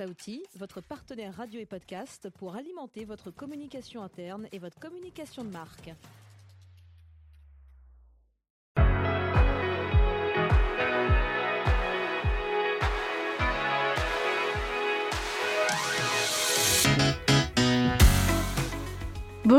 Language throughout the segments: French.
Saouti, votre partenaire radio et podcast pour alimenter votre communication interne et votre communication de marque.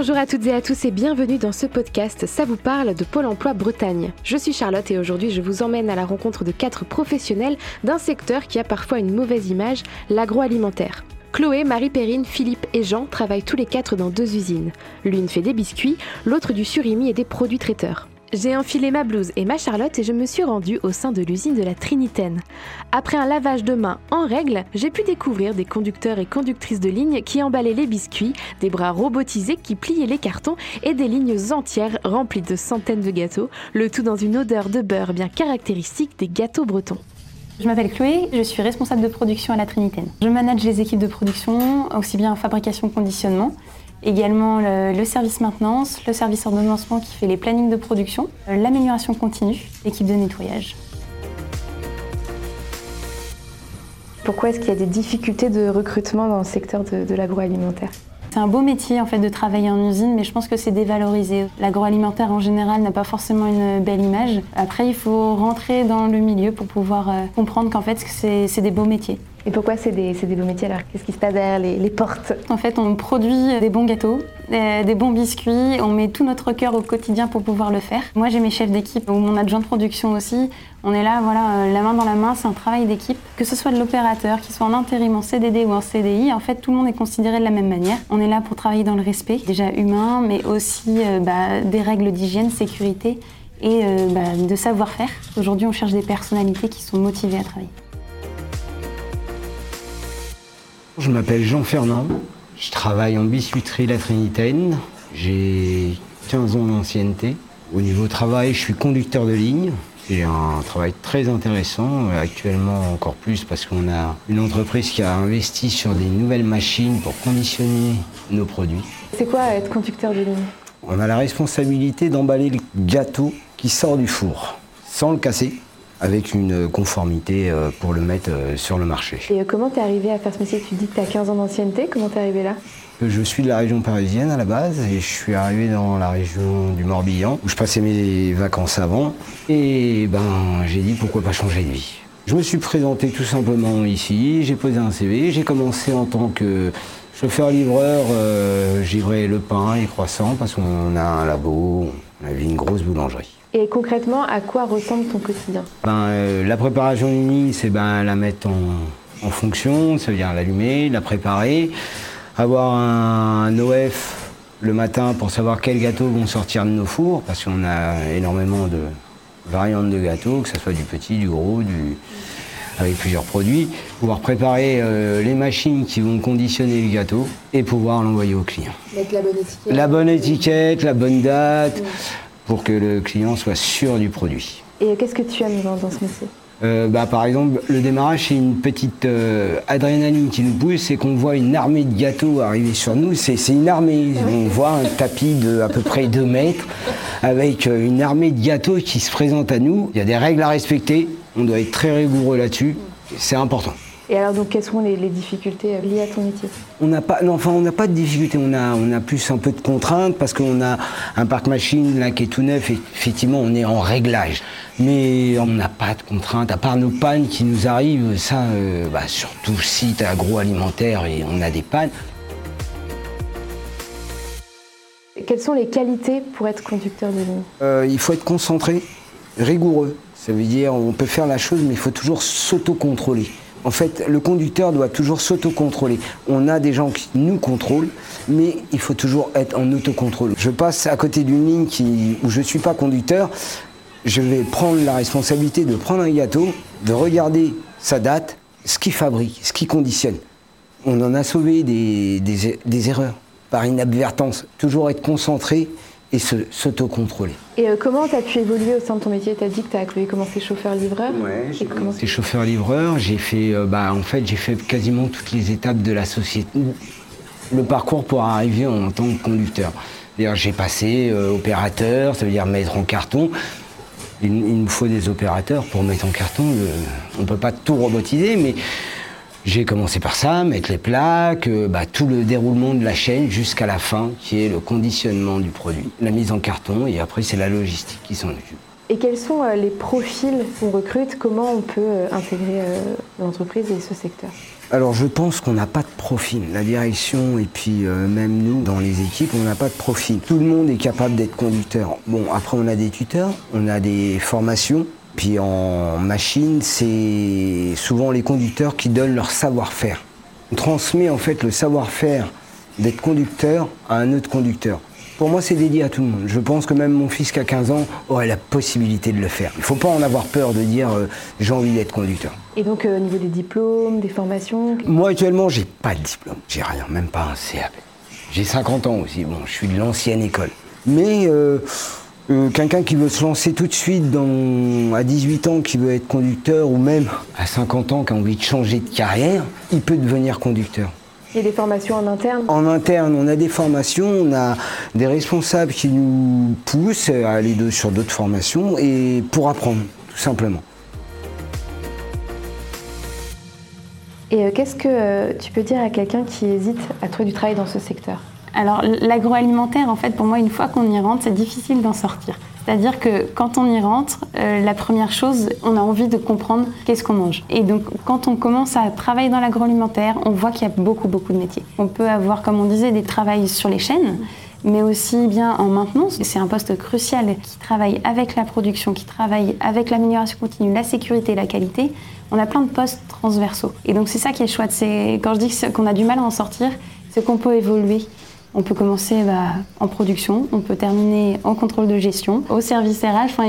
Bonjour à toutes et à tous et bienvenue dans ce podcast Ça vous parle de Pôle Emploi Bretagne. Je suis Charlotte et aujourd'hui je vous emmène à la rencontre de quatre professionnels d'un secteur qui a parfois une mauvaise image, l'agroalimentaire. Chloé, Marie-Perrine, Philippe et Jean travaillent tous les quatre dans deux usines. L'une fait des biscuits, l'autre du surimi et des produits traiteurs. J'ai enfilé ma blouse et ma charlotte et je me suis rendue au sein de l'usine de la Trinitaine. Après un lavage de main en règle, j'ai pu découvrir des conducteurs et conductrices de lignes qui emballaient les biscuits, des bras robotisés qui pliaient les cartons et des lignes entières remplies de centaines de gâteaux, le tout dans une odeur de beurre bien caractéristique des gâteaux bretons. Je m'appelle Chloé, je suis responsable de production à la Trinitaine. Je manage les équipes de production, aussi bien en fabrication que conditionnement. Également le, service maintenance, le service ordonnancement qui fait les plannings de production, euh, l'amélioration continue, l'équipe de nettoyage. Pourquoi est-ce qu'il y a des difficultés de recrutement dans le secteur de, l'agroalimentaire? C'est un beau métier en fait de travailler en usine, mais je pense que c'est dévalorisé. L'agroalimentaire en général n'a pas forcément une belle image. Après, il faut rentrer dans le milieu pour pouvoir euh, comprendre qu'en fait, c'est des beaux métiers. Et pourquoi c'est des, des, beaux métiers alors Qu'est-ce qui se passe derrière les, portes? En fait, on produit des bons gâteaux, euh, des, bons biscuits, on met tout notre cœur au quotidien pour pouvoir le faire. Moi, j'ai mes chefs d'équipe ou mon adjoint de production aussi. On est là, voilà, euh, la main dans la main, c'est un travail d'équipe. Que ce soit de l'opérateur, qu'il soit en intérim, en CDD ou en CDI, en fait, tout le monde est considéré de la même manière. On est là pour travailler dans le respect, déjà humain, mais aussi euh, bah, des règles d'hygiène, sécurité et bah, de savoir-faire. Aujourd'hui, on cherche des personnalités qui sont motivées à travailler. Je m'appelle Jean Fernand, je travaille en biscuiterie La Trinitaine, j'ai 15 ans d'ancienneté. Au niveau travail, je suis conducteur de ligne. C'est un travail très intéressant, actuellement encore plus parce qu'on a une entreprise qui a investi sur des nouvelles machines pour conditionner nos produits. C'est quoi être conducteur de ligne? On a la responsabilité d'emballer le gâteau qui sort du four sans le casser avec une conformité euh, pour le mettre euh, sur le marché. Et euh, comment tu es arrivé à faire ce métier? Tu dis que tu as 15 ans d'ancienneté, comment tu es arrivé là? Je suis de la région parisienne à la base et je suis arrivé dans la région du Morbihan où je passais mes vacances avant et ben j'ai dit pourquoi pas changer de vie. Je me suis présenté tout simplement ici, j'ai posé un CV, j'ai commencé en tant que chauffeur-livreur, euh, le pain et les croissants parce qu'on a un labo, on avait une grosse boulangerie. Et concrètement, à quoi ressemble ton quotidien ben, euh, La préparation d'une ligne, c'est ben, la mettre en, fonction, ça veut dire l'allumer, la préparer, avoir un, OF le matin pour savoir quels gâteaux vont sortir de nos fours, parce qu'on a énormément de variantes de gâteaux, que ce soit du petit, du gros, du, avec plusieurs produits, pouvoir préparer euh, les machines qui vont conditionner le gâteau et pouvoir l'envoyer au client. Mettre la bonne étiquette. La bonne étiquette, la bonne date pour que le client soit sûr du produit. Et qu'est-ce que tu aimes dans, ce métier? Euh, bah, par exemple, le démarrage, c'est une petite euh, adrénaline qui nous pousse, c'est qu'on voit une armée de gâteaux arriver sur nous. C'est une armée. On voit un tapis de à peu près 2 mètres avec euh, une armée de gâteaux qui se présente à nous. Il y a des règles à respecter. On doit être très rigoureux là-dessus. C'est important. Et alors, donc, quelles sont les, difficultés euh, liées à ton métier? On n'a pas, non, enfin, on n'a pas de difficultés. On a, on a plus un peu de contraintes parce qu'on a un parc machine là qui est tout neuf. Et effectivement, on est en réglage, mais on n'a pas de contraintes à part nos pannes qui nous arrivent. Ça, euh, bah, surtout site agroalimentaire et on a des pannes. Quelles sont les qualités pour être conducteur de ligne? Euh, Il faut être concentré, rigoureux. Ça veut dire on peut faire la chose, mais il faut toujours s'auto-contrôler. En fait, le conducteur doit toujours s'autocontrôler. On a des gens qui nous contrôlent, mais il faut toujours être en autocontrôle. Je passe à côté d'une ligne où je ne suis pas conducteur. Je vais prendre la responsabilité de prendre un gâteau, de regarder sa date, ce qu'il fabrique, ce qu'il conditionne. On en a sauvé des erreurs par inadvertance. Toujours être concentré et s'autocontrôler. Et euh, comment tu as pu évoluer au sein de ton métier? Tu as dit que tu as commencé chauffeur-livreur Oui, j'ai commencé chauffeur-livreur. J'ai fait, euh, bah, en fait, j'ai fait quasiment toutes les étapes de la société, le parcours pour arriver en tant que conducteur. J'ai passé euh, opérateur, ça veut dire mettre en carton. Il, il, nous faut des opérateurs pour mettre en carton. on ne peut pas tout robotiser, mais J'ai commencé par ça, mettre les plaques, euh, bah, tout le déroulement de la chaîne jusqu'à la fin, qui est le conditionnement du produit, la mise en carton, et après c'est la logistique qui s'en occupe. Et quels sont euh, les profils qu'on recrute? Comment on peut euh, intégrer l'entreprise et ce secteur? Alors je pense qu'on n'a pas de profil. La direction et puis même nous dans les équipes, on n'a pas de profil. Tout le monde est capable d'être conducteur. Bon, après on a des tuteurs, on a des formations. Puis en machine, c'est souvent les conducteurs qui donnent leur savoir-faire. On transmet en fait le savoir-faire d'être conducteur à un autre conducteur. Pour moi, c'est dédié à tout le monde. Je pense que même mon fils qui a 15 ans aurait la possibilité de le faire. Il ne faut pas en avoir peur de dire euh, j'ai envie d'être conducteur. Et donc euh, au niveau des diplômes, des formations Moi actuellement, j'ai pas de diplôme. J'ai rien, même pas un CAP. J'ai 50 ans aussi. Bon, je suis de l'ancienne école. Mais euh, quelqu'un qui veut se lancer tout de suite dans, à 18 ans, qui veut être conducteur, ou même à 50 ans, qui a envie de changer de carrière, il peut devenir conducteur. Il y a des formations en interne? En interne, on a des formations, on a des responsables qui nous poussent à aller sur d'autres formations et pour apprendre, tout simplement. Et euh, qu'est-ce que euh, tu peux dire à quelqu'un qui hésite à trouver du travail dans ce secteur? Alors l'agroalimentaire, en fait, pour moi, une fois qu'on y rentre, c'est difficile d'en sortir. C'est-à-dire que quand on y rentre, euh, la première chose, on a envie de comprendre qu'est-ce qu'on mange. Et donc quand on commence à travailler dans l'agroalimentaire, on voit qu'il y a beaucoup, beaucoup de métiers. On peut avoir, comme on disait, des travails sur les chaînes, mais aussi bien en maintenance. C'est un poste crucial qui travaille avec la production, qui travaille avec l'amélioration continue, la sécurité, la qualité. On a plein de postes transversaux. Et donc c'est ça qui est chouette. C'est quand je dis qu'on a du mal à en sortir, c'est qu'on peut évoluer on peut commencer bah, en production, on peut terminer en contrôle de gestion, au service RH.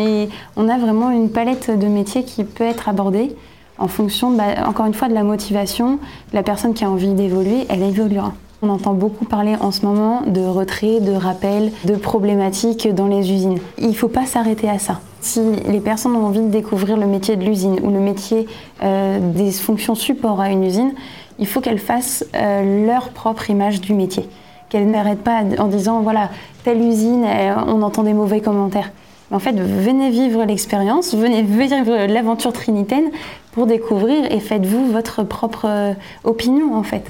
on a vraiment une palette de métiers qui peut être abordée en fonction, bah, encore une fois, de la motivation. La personne qui a envie d'évoluer, elle évoluera. On entend beaucoup parler en ce moment de retrait, de rappel, de problématiques dans les usines. Il ne faut pas s'arrêter à ça. Si les personnes ont envie de découvrir le métier de l'usine ou le métier euh, des fonctions support à une usine, il faut qu'elles fassent euh, leur propre image du métier qu'elle n'arrête pas en disant voilà, telle usine, on entend des mauvais commentaires. En fait, venez vivre l'expérience, venez vivre l'aventure trinitaine pour découvrir et faites-vous votre propre euh, opinion en fait.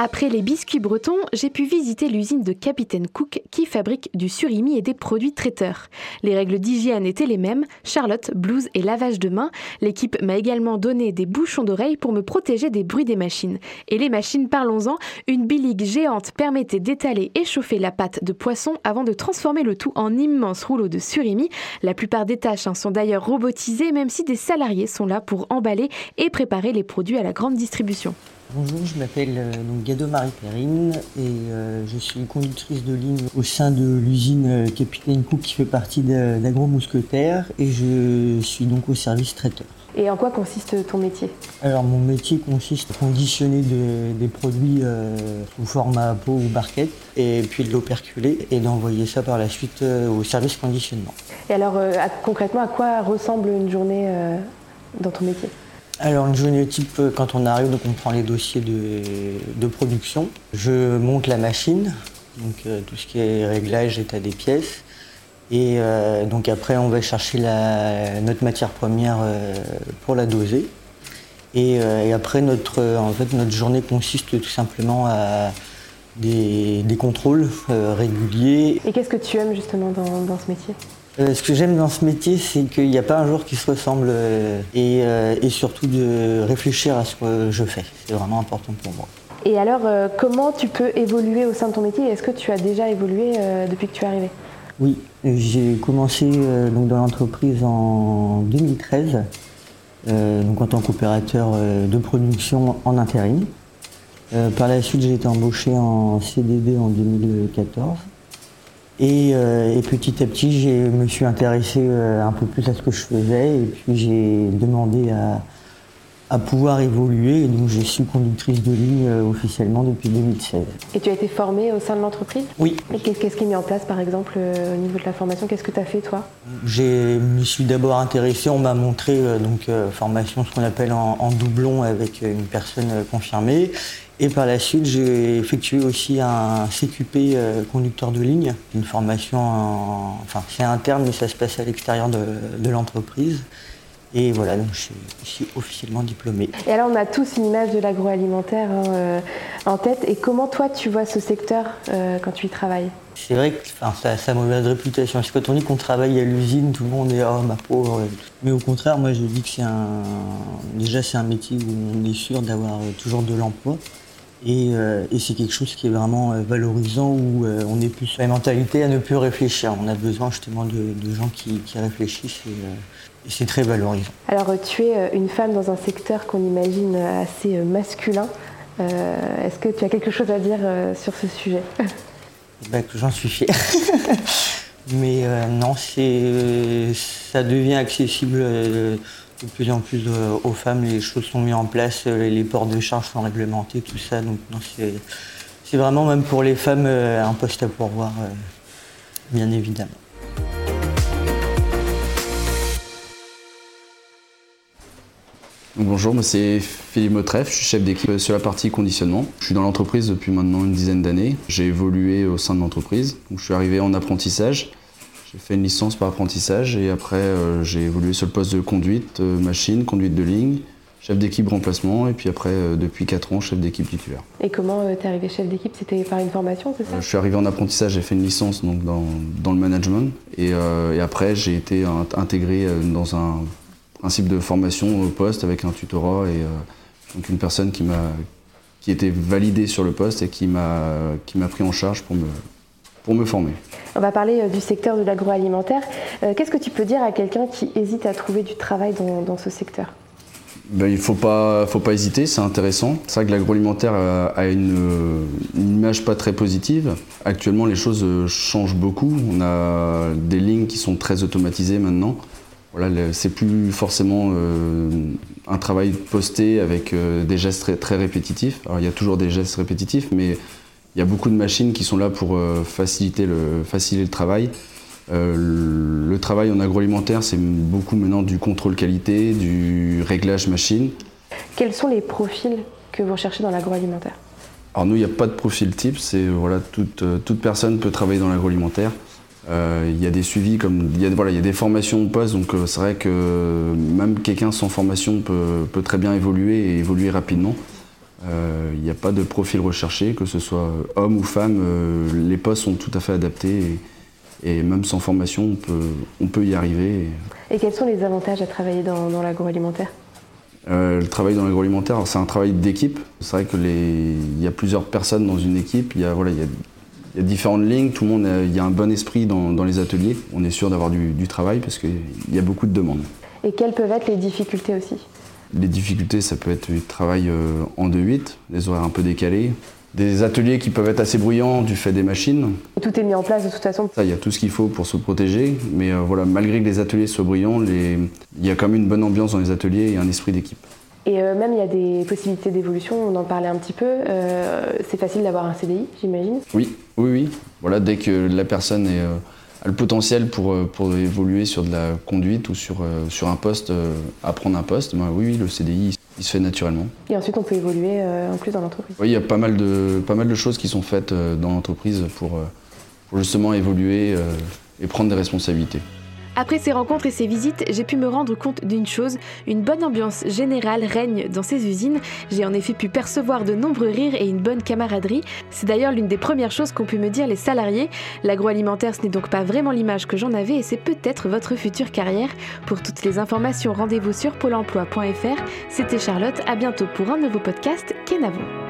Après les biscuits bretons, j'ai pu visiter l'usine de Capitaine Cook qui fabrique du surimi et des produits traiteurs. Les règles d'hygiène étaient les mêmes, Charlotte, blouse et lavage de main. L'équipe m'a également donné des bouchons d'oreilles pour me protéger des bruits des machines. Et les machines, parlons-en, une biligue géante permettait d'étaler et chauffer la pâte de poisson avant de transformer le tout en immense rouleau de surimi. La plupart des tâches hein, sont d'ailleurs robotisées, même si des salariés sont là pour emballer et préparer les produits à la grande distribution. Bonjour, je m'appelle euh, Gado Marie Perrine et euh, je suis conductrice de ligne au sein de l'usine euh, Capitaine Cook qui fait partie d'Agro Mousquetaire et je suis donc au service traiteur. Et en quoi consiste ton métier? Alors mon métier consiste à conditionner des produits sous format pot ou barquette et puis de l'eau perculée et d'envoyer ça par la suite au service conditionnement. Et alors concrètement à quoi ressemble une journée dans ton métier? Alors une journée type, euh, quand on arrive, on prend les dossiers de, production. Je monte la machine, donc euh, tout ce qui est réglage, état des pièces. Et euh, donc après, on va chercher notre matière première pour la doser. Et, après, notre journée consiste tout simplement à des, contrôles réguliers. Et qu'est-ce que tu aimes justement dans ce métier? Euh, ce que j'aime dans ce métier, c'est qu'il n'y a pas un jour qui se ressemble euh, euh, et, surtout de réfléchir à ce que je fais. C'est vraiment important pour moi. Et alors, comment tu peux évoluer au sein de ton métier? Est-ce que tu as déjà évolué depuis que tu es arrivé? Oui, j'ai commencé donc dans l'entreprise en 2013, donc en tant qu'opérateur de production en intérim. par la suite, j'ai été embauché en CDD en 2014. Euh, et, petit à petit, je me suis intéressé euh, un peu plus à ce que je faisais et puis j'ai demandé à, pouvoir évoluer. Et donc, je suis conductrice de ligne euh, officiellement depuis 2016. Et tu as été formée au sein de l'entreprise? Oui. Et qu'est-ce qui est mis en place, par exemple, au niveau de la formation? Qu'est-ce que tu as fait, toi? Je me suis d'abord intéressé, on m'a montré donc formation, ce qu'on appelle en doublon avec une personne confirmée. Et par la suite, j'ai effectué aussi un CQP euh, conducteur de ligne, une formation, enfin c'est interne, mais ça se passe à l'extérieur de, l'entreprise. Et voilà, donc je suis, officiellement diplômé. Et alors on a tous une image de l'agroalimentaire hein, euh, en tête. Et comment toi tu vois ce secteur euh, quand tu y travailles? C'est vrai que ça a sa mauvaise réputation. C'est quand on dit qu'on travaille à l'usine, tout le monde est oh ma pauvre. Mais au contraire, moi je dis que c'est un. Déjà c'est un métier où on est sûr d'avoir toujours de l'emploi. Euh, et, c'est quelque chose qui est vraiment euh, valorisant où euh, on est plus sur la mentalité à ne plus réfléchir. On a besoin justement de, gens qui, réfléchissent et, c'est très valorisant. Alors tu es une femme dans un secteur qu'on imagine assez masculin. Est-ce que tu as quelque chose à dire sur ce sujet? Ben, J'en suis fier. Mais non, ça devient accessible de plus en plus euh, aux femmes, les choses sont mises en place, euh, les ports de charge sont réglementés, tout ça. Donc c'est vraiment même pour les femmes euh, un poste à pourvoir, bien évidemment. Bonjour, moi c'est Philippe Motreff, je suis chef d'équipe sur la partie conditionnement. Je suis dans l'entreprise depuis maintenant une dizaine d'années. J'ai évolué au sein de l'entreprise. Je suis arrivé en apprentissage j'ai fait une licence par apprentissage et après euh, j'ai évolué sur le poste de conduite, euh, machine, conduite de ligne, chef d'équipe remplacement et puis après euh, depuis 4 ans chef d'équipe titulaire. Et comment t'es arrivé chef d'équipe? C'était par une formation, c'est ça? Je suis arrivé en apprentissage, j'ai fait une licence donc, dans, dans le management. Et, et après j'ai été intégré dans un principe de formation au poste avec un tutorat et donc une personne qui m'a qui était validée sur le poste et qui m'a qui m'a pris en charge pour me pour me former. On va parler euh, du secteur de l'agroalimentaire. Euh, qu'est-ce que tu peux dire à quelqu'un qui hésite à trouver du travail dans, ce secteur? Ben, il ne faut pas, faut pas hésiter, c'est intéressant. C'est vrai que l'agroalimentaire a une, image pas très positive. Actuellement, les choses euh, changent beaucoup. On a des lignes qui sont très automatisées maintenant. Voilà, c'est plus forcément un travail posté avec des gestes très, très, répétitifs. Alors, il y a toujours des gestes répétitifs, mais il y a beaucoup de machines qui sont là pour euh, faciliter, le, faciliter le travail. Euh, le travail en agroalimentaire, c'est beaucoup maintenant du contrôle qualité, du réglage machine. Quels sont les profils que vous recherchez dans l'agroalimentaire? Alors nous, il n'y a pas de profil type, c'est voilà, toute, euh, toute, personne peut travailler dans l'agroalimentaire. Il y a des suivis, comme il y a, voilà, il y a des formations au poste, donc c'est vrai que même quelqu'un sans formation peut, peut, très bien évoluer et évoluer rapidement. Il euh, n'y a pas de profil recherché, que ce soit homme ou femme, euh, les postes sont tout à fait adaptés et, même sans formation, on peut, on peut y arriver. Et... quels sont les avantages à travailler dans, l'agroalimentaire? Euh, le travail dans l'agroalimentaire, c'est un travail d'équipe. C'est vrai qu'il y a plusieurs personnes dans une équipe. Il y a, voilà, il y a, différentes lignes. Tout le monde, il y a un bon esprit dans, les ateliers. On est sûr d'avoir du, du travail parce qu'il y a beaucoup de demandes. Et quelles peuvent être les difficultés aussi? Les difficultés, ça peut être du travail euh, en 2-8, des horaires un peu décalés, des ateliers qui peuvent être assez bruyants du fait des machines. tout est mis en place de toute façon Ça, il y a tout ce qu'il faut pour se protéger, mais euh, voilà, malgré que les ateliers soient bruyants, il y a quand même une bonne ambiance dans les ateliers et un esprit d'équipe. Et euh, même il y a des possibilités d'évolution, on en parlait un petit peu. c'est facile d'avoir un CDI, j'imagine Oui, oui, oui. Voilà, dès que la personne est a le potentiel pour, euh, pour évoluer sur de la conduite ou sur, euh, sur un poste, euh, apprendre un poste, ben oui, oui, le CDI, il se fait naturellement. Et ensuite, on peut évoluer en plus dans l'entreprise Oui, il y a pas mal de, pas mal de choses qui sont faites dans l'entreprise pour, pour justement évoluer et prendre des responsabilités. Après ces rencontres et ces visites, j'ai pu me rendre compte d'une chose, une bonne ambiance générale règne dans ces usines. J'ai en effet pu percevoir de nombreux rires et une bonne camaraderie. C'est d'ailleurs l'une des premières choses qu'ont pu me dire les salariés. L'agroalimentaire, ce n'est donc pas vraiment l'image que j'en avais et c'est peut-être votre future carrière. Pour toutes les informations, rendez-vous sur pôle emploi.fr. C'était Charlotte, à bientôt pour un nouveau podcast Kenavo.